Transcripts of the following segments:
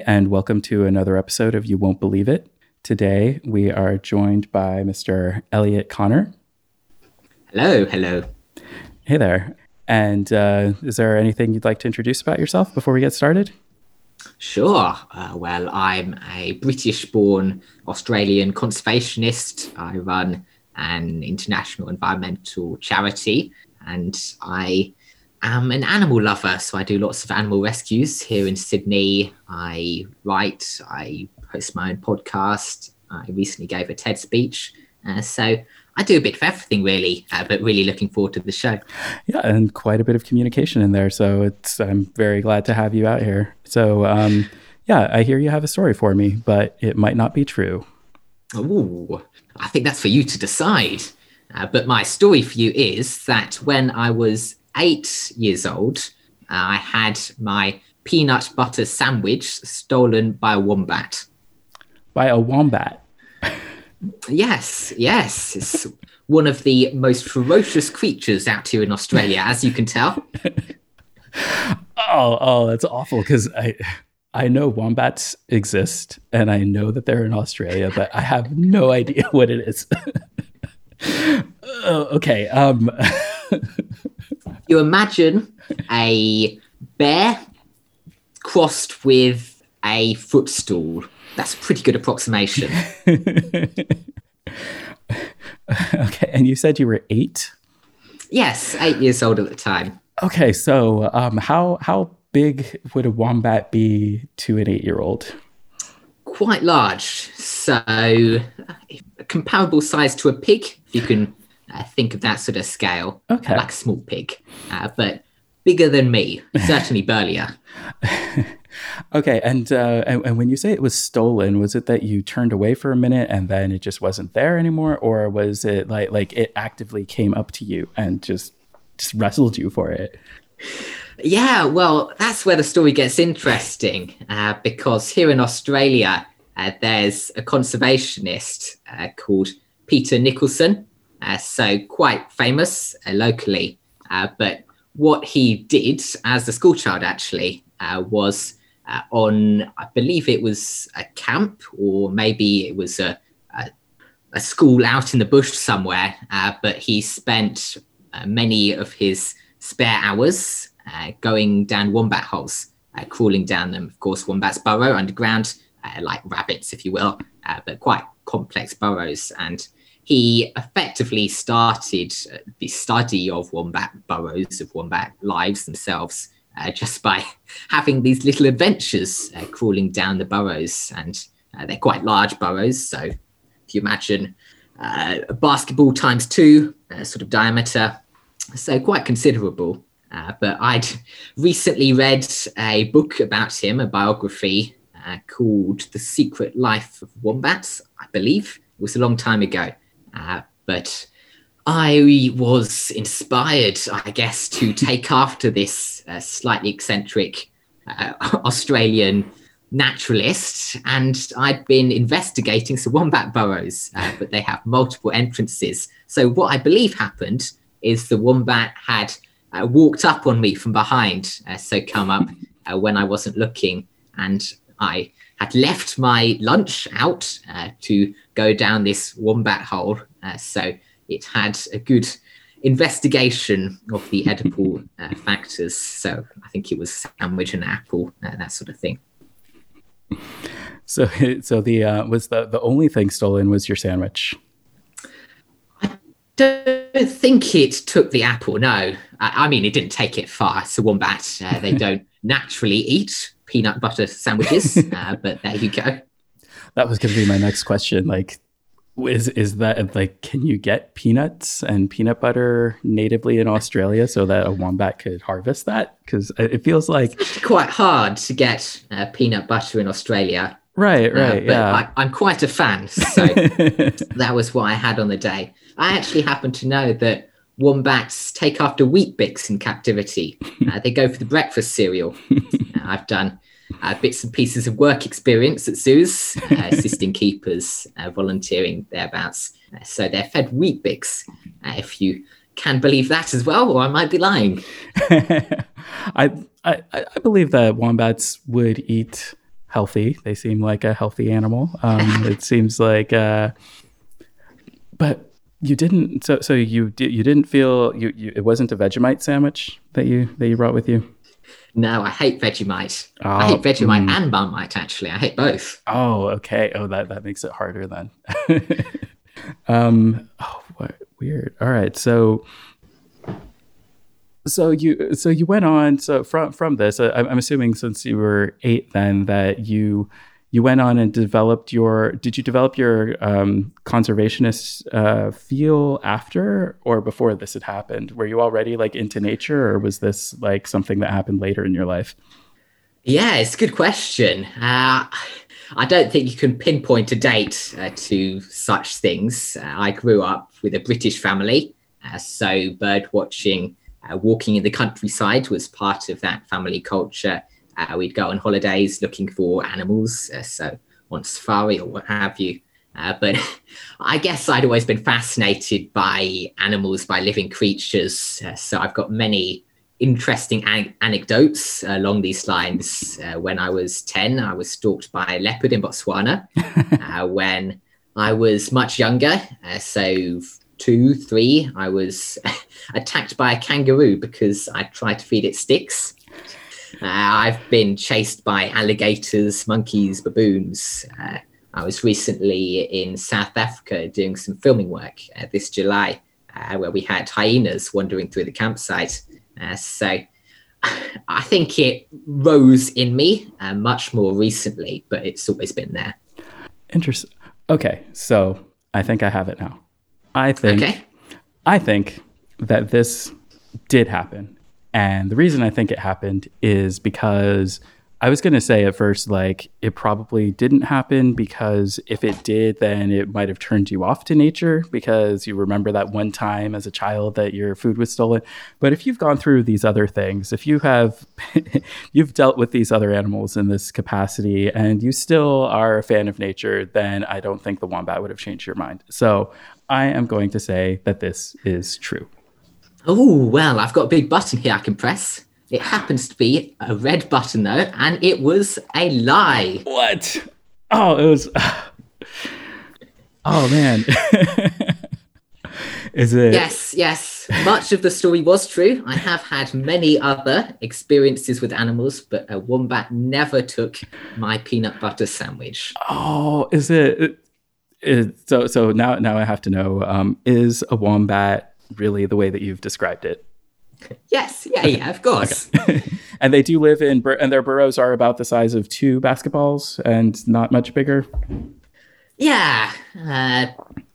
And welcome to another episode of You Won't Believe It. Today we are joined by Mr. Elliot Connor. Hello, hello. Hey there. And uh, is there anything you'd like to introduce about yourself before we get started? Sure. Uh, well, I'm a British born Australian conservationist. I run an international environmental charity and I am an animal lover. So I do lots of animal rescues here in Sydney. I write, I host my own podcast. I recently gave a TED speech. Uh, so I do a bit of everything really, uh, but really looking forward to the show. Yeah, and quite a bit of communication in there. So it's I'm very glad to have you out here. So um, yeah, I hear you have a story for me, but it might not be true. Oh, I think that's for you to decide. Uh, but my story for you is that when I was eight years old, uh, I had my peanut butter sandwich stolen by a wombat. By a wombat. Yes, yes. It's one of the most ferocious creatures out here in Australia, as you can tell. oh, oh, that's awful because I I know wombats exist and I know that they're in Australia, but I have no idea what it is. oh, okay. Um you imagine a bear crossed with a footstool that's a pretty good approximation. okay, and you said you were eight. Yes, eight years old at the time. Okay, so um, how how big would a wombat be to an eight-year-old? Quite large. So, a comparable size to a pig, if you can uh, think of that sort of scale. Okay, like a small pig, uh, but bigger than me. Certainly burlier. Okay, and, uh, and and when you say it was stolen, was it that you turned away for a minute and then it just wasn't there anymore, or was it like like it actively came up to you and just just wrestled you for it? Yeah, well, that's where the story gets interesting uh, because here in Australia, uh, there's a conservationist uh, called Peter Nicholson, so quite famous uh, locally. but what he did as a schoolchild actually was uh, on, I believe it was a camp or maybe it was a, a, a school out in the bush somewhere. Uh, but he spent uh, many of his spare hours uh, going down wombat holes, uh, crawling down them. Of course, wombats burrow underground, uh, like rabbits, if you will, but quite complex burrows. And he effectively started the study of wombat burrows, of wombat lives themselves, uh, just by having these little adventures uh, crawling down the burrows. And uh, they're quite large burrows. So if you imagine uh, a basketball times two uh, sort of diameter, so quite considerable. Uh, but I'd recently read a book about him, a biography called The Secret Life of Wombats, I believe. It was a long time ago. But I was inspired, I guess, to take after this uh, slightly eccentric uh, Australian naturalist, and I'd been investigating some wombat burrows, uh, but they have multiple entrances. So what I believe happened is the wombat had uh, walked up on me from behind, uh, so come up uh, when I wasn't looking, and I had left my lunch out to go down this wombat hole. so it had a good investigation of the edible uh, factors. So I think it was sandwich and apple, uh, that sort of thing. So, so the uh, was the the only thing stolen was your sandwich. I don't think it took the apple. No, I, I mean it didn't take it far. It's a wombat. Uh, they don't naturally eat peanut butter sandwiches, uh, but there you go. That was going to be my next question. Like, is is that like can you get peanuts and peanut butter natively in Australia so that a wombat could harvest that? Because it feels like it's quite hard to get uh, peanut butter in Australia. Right, uh, right, uh, yeah. I, am quite a fan, so that was what I had on the day. I actually happen to know that wombats take after Weet-Bix in captivity. Uh, they go for the breakfast cereal. I've done uh, bits and pieces of work experience at zoos, uh, assisting keepers, uh, volunteering thereabouts. Uh, so they're fed Weet-Bix, uh, if you can believe that as well, or I might be lying. I, I, I believe that wombats would eat healthy. They seem like a healthy animal. Um, it seems like, uh, but you didn't. So, so you did. You didn't feel you, you. It wasn't a Vegemite sandwich that you that you brought with you. No, I hate Vegemite. Oh, I hate Vegemite mm. and Marmite. Actually, I hate both. Oh, okay. Oh, that that makes it harder then. um. Oh, what weird. All right. So so you so you went on so from from this uh, i'm assuming since you were eight then that you you went on and developed your did you develop your um, conservationist uh, feel after or before this had happened? Were you already like into nature or was this like something that happened later in your life? Yeah it's a good question. Uh, i don't think you can pinpoint a date uh, to such things. Uh, i grew up with a british family uh, so bird watching uh, walking in the countryside was part of that family culture. Uh, we'd go on holidays looking for animals, uh, so on safari or what have you. Uh, but I guess I'd always been fascinated by animals, by living creatures. Uh, so I've got many interesting an- anecdotes along these lines. Uh, when I was 10, I was stalked by a leopard in Botswana. when I was much younger, so two, three, I was attacked by a kangaroo because I tried to feed it sticks. Uh, I've been chased by alligators, monkeys, baboons. Uh, I was recently in South Africa doing some filming work uh, this July, uh, where we had hyenas wandering through the campsite. Uh, so I think it rose in me uh, much more recently, but it's always been there. Interesting. Okay, so I think I have it now. I think okay. I think that this did happen. And the reason I think it happened is because I was going to say at first, like, it probably didn't happen because if it did, then it might have turned you off to nature because you remember that one time as a child that your food was stolen. But if you've gone through these other things, if you have, you've dealt with these other animals in this capacity and you still are a fan of nature, then I don't think the wombat would have changed your mind. So I am going to say that this is true. Oh, well, I've got a big button here I can press. It happens to be a red button, though, and it was a lie. What? Oh, it was. Oh, man. Is it? Yes, yes. Much of the story was true. I have had many other experiences with animals, but a wombat never took my peanut butter sandwich. Oh, is it? Is, so, so now, now I have to know: um, Is a wombat really the way that you've described it? Yes, yeah, yeah, of course. Okay. and they do live in, bur- and their burrows are about the size of two basketballs and not much bigger. Yeah, uh,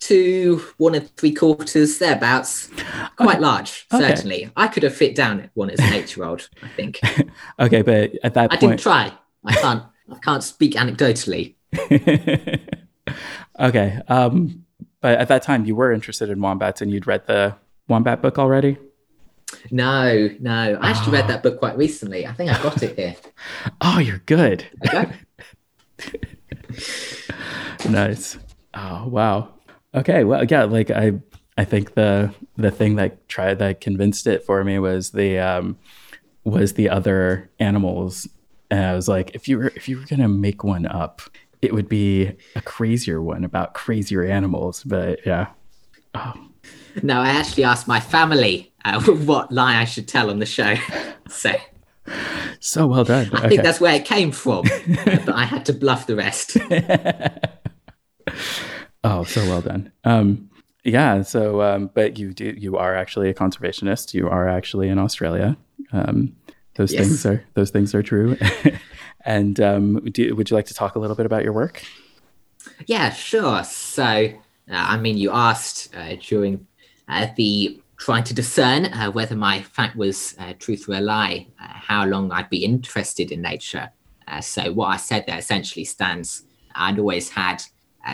two, one and three quarters, thereabouts. Quite large, okay. certainly. I could have fit down one as an eight-year-old, I think. okay, but at that point I point, didn't try. I can't. I can't speak anecdotally. okay, um, but at that time, you were interested in wombats, and you'd read the wombat book already. No, no. I actually oh. read that book quite recently. I think I got it here. oh, you're good. Okay. nice. Oh, wow. Okay. Well, yeah, like I I think the the thing that tried that convinced it for me was the um was the other animals. And I was like, if you were if you were gonna make one up, it would be a crazier one about crazier animals. But yeah. Oh. No, I actually asked my family uh, what lie I should tell on the show. So, so well done. I okay. think that's where it came from, but I had to bluff the rest. oh, so well done. Um, yeah. So, um, but you do you are actually a conservationist. You are actually in Australia. Um, those yes. things are those things are true. And um, do, would you like to talk a little bit about your work? Yeah, sure. So, uh, I mean, you asked uh, during uh, the trying to discern uh, whether my fact was uh, truth or a lie, uh, how long I'd be interested in nature. So what I said there essentially stands. I'd always had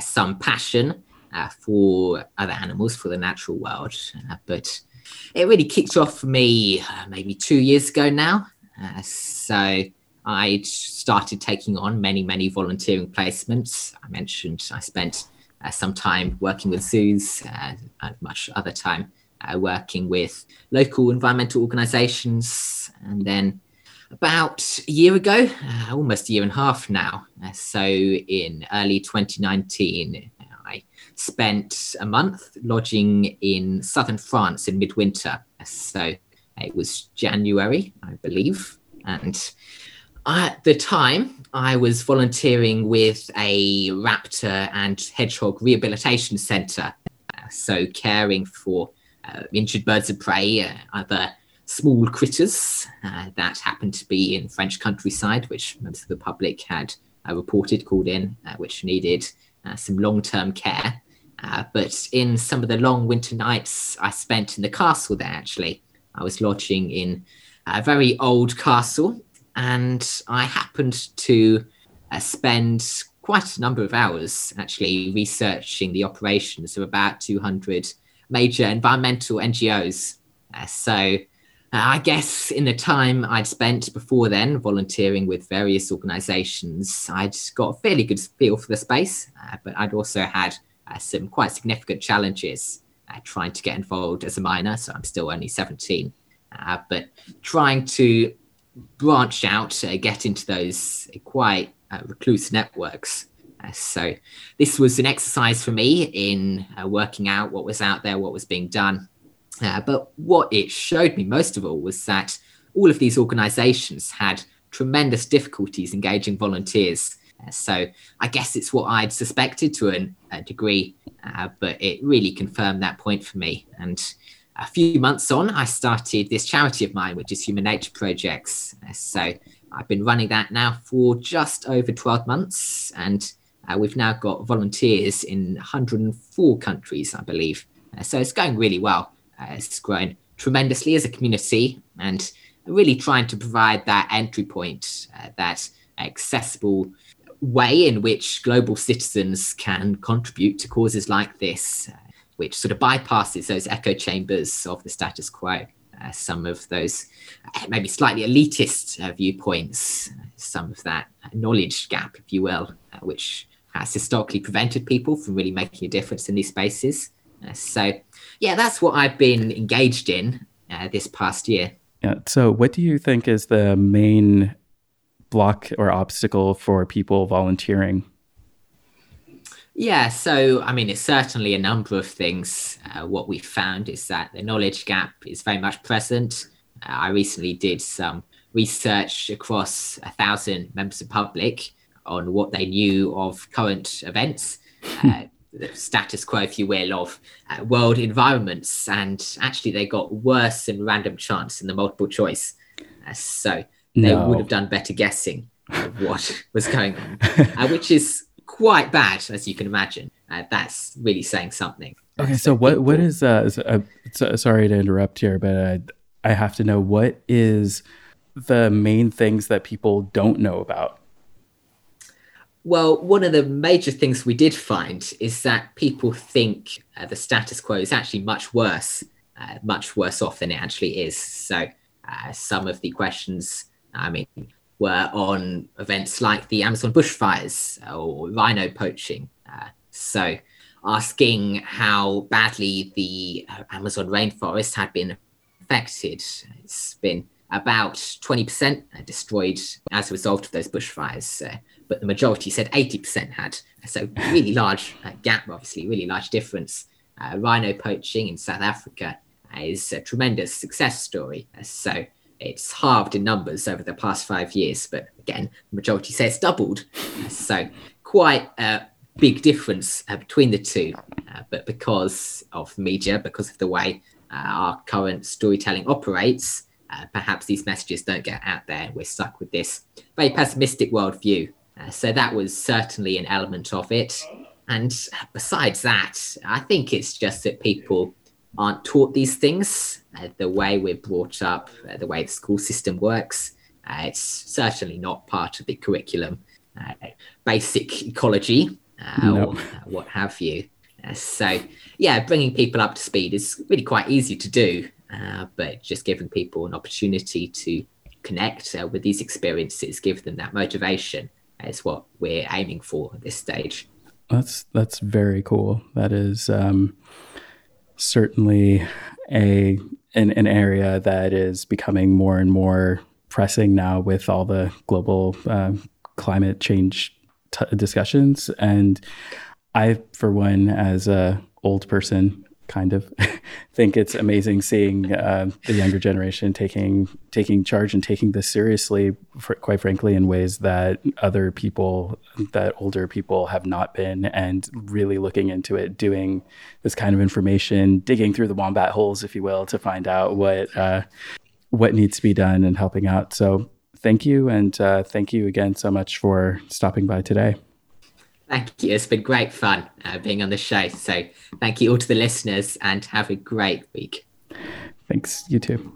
some passion for other animals, for the natural world, but it really kicked off for me maybe two years ago now. so I started taking on many, many volunteering placements. I mentioned I spent some time working with zoos and much other time uh, working with local environmental organizations. And then about a year ago, uh, almost a year and a half now. Uh, so in early 2019, I spent a month lodging in southern France in midwinter. So it was January, I believe. And at the time, I was volunteering with a raptor and hedgehog rehabilitation centre. Uh, so caring for uh, injured birds of prey, uh, other small critters uh, that happened to be in French countryside, which members of the public had uh, reported, called in, uh, which needed some long term care. But in some of the long winter nights I spent in the castle there, actually, I was lodging in a very old castle, and I happened to uh, spend quite a number of hours actually researching the operations of about 200 major environmental NGOs. so uh, I guess in the time I'd spent before then volunteering with various organizations, I'd got a fairly good feel for the space, uh, but I'd also had uh, some quite significant challenges uh, trying to get involved as a minor. So I'm still only 17, uh, but trying to branch out, uh, get into those quite recluse networks. so this was an exercise for me in working out what was out there, what was being done, uh, but what it showed me most of all was that all of these organizations had tremendous difficulties engaging volunteers. Uh, so I guess it's what I'd suspected to an, a degree, uh, but it really confirmed that point for me. And a few months on, I started this charity of mine, which is Human Nature Projects. So I've been running that now for just over 12 months, and uh, we've now got volunteers in 104 countries, I believe. Uh, so it's going really well. Uh, it's grown tremendously as a community and really trying to provide that entry point, uh, that accessible way in which global citizens can contribute to causes like this, which sort of bypasses those echo chambers of the status quo. Uh, some of those uh, maybe slightly elitist uh, viewpoints, some of that knowledge gap, if you will, which has historically prevented people from really making a difference in these spaces. so yeah, that's what I've been engaged in uh, this past year. Yeah. So, what do you think is the main block or obstacle for people volunteering? Yeah, so I mean, it's certainly a number of things. Uh, what we found is that the knowledge gap is very much present. Uh, I recently did some research across a thousand members of public on what they knew of current events. Uh, the status quo, if you will, of uh, world environments. And actually, they got worse in random chance in the multiple choice. Uh, so they no. would have done better guessing of what was going on, uh, which is quite bad, as you can imagine. Uh, that's really saying something. Okay, so what people... what is uh, uh so, sorry to interrupt here, but I, I have to know what is the main things that people don't know about well, one of the major things we did find is that people think uh, the status quo is actually much worse, uh, much worse off than it actually is. So, uh, some of the questions, I mean, were on events like the Amazon bushfires or rhino poaching. Uh, so, asking how badly the uh, Amazon rainforest had been affected. It's been about 20% destroyed as a result of those bushfires but the majority said 80% had. So really large uh, gap, obviously, really large difference. Uh, rhino poaching in South Africa is a tremendous success story. So it's halved in numbers over the past five years, but again, the majority says doubled. So quite a big difference uh, between the two. Uh, but because of media, because of the way uh, our current storytelling operates, uh, perhaps these messages don't get out there. We're stuck with this very pessimistic worldview uh, so that was certainly an element of it. And besides that, I think it's just that people aren't taught these things uh, the way we're brought up, uh, the way the school system works. Uh, it's certainly not part of the curriculum. Uh, basic ecology or what have you. so, yeah, bringing people up to speed is really quite easy to do, but just giving people an opportunity to connect with these experiences, give them that motivation is what we're aiming for at this stage. That's that's very cool. That is um, certainly a an, an area that is becoming more and more pressing now with all the global uh, climate change t- discussions. And I, for one, as a old person, kind of think it's amazing seeing uh, the younger generation taking taking charge and taking this seriously. For, quite frankly, in ways that other people, that older people, have not been, and really looking into it, doing this kind of information, digging through the wombat holes, if you will, to find out what uh, what needs to be done and helping out. So, thank you, and uh, thank you again so much for stopping by today. Thank you. It's been great fun uh, being on the show. So thank you all to the listeners and have a great week. Thanks. You too.